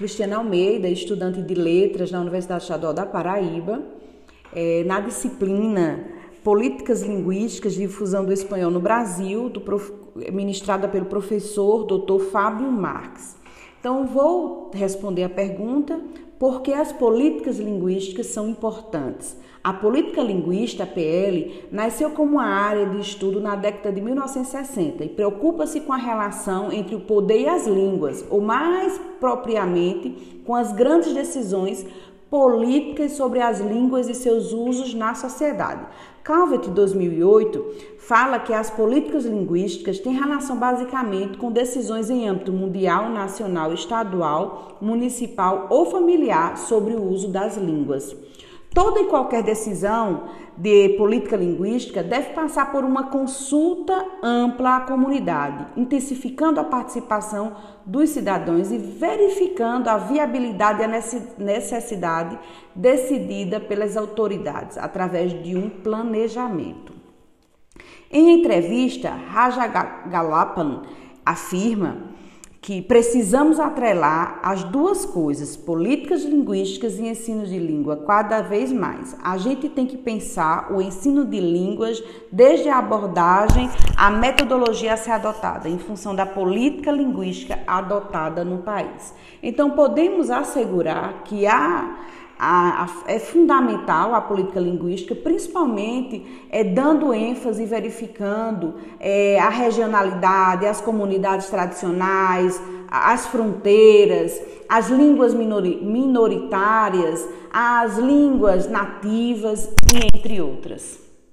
Cristiana Almeida, estudante de letras na Universidade Estadual da Paraíba, é, na disciplina Políticas Linguísticas de Difusão do Espanhol no Brasil, do, ministrada pelo professor Dr. Fábio Marques. Então, vou responder a pergunta por que as políticas linguísticas são importantes. A política linguística, a PL, nasceu como uma área de estudo na década de 1960 e preocupa-se com a relação entre o poder e as línguas, ou mais propriamente com as grandes decisões políticas sobre as línguas e seus usos na sociedade. Calvet, 2008, fala que as políticas linguísticas têm relação basicamente com decisões em âmbito mundial, nacional, estadual, municipal ou familiar sobre o uso das línguas. Toda e qualquer decisão de política linguística deve passar por uma consulta ampla à comunidade, intensificando a participação dos cidadãos e verificando a viabilidade e a necessidade decidida pelas autoridades através de um planejamento. Em entrevista, Raja Galapan afirma que precisamos atrelar as duas coisas, políticas linguísticas e ensino de língua, cada vez mais. A gente tem que pensar o ensino de línguas desde a abordagem, a metodologia a ser adotada, em função da política linguística adotada no país. Então, podemos assegurar que há a, a, é fundamental a política linguística, principalmente é, dando ênfase e verificando é, a regionalidade, as comunidades tradicionais, as fronteiras, as línguas minoritárias, as línguas nativas e entre outras.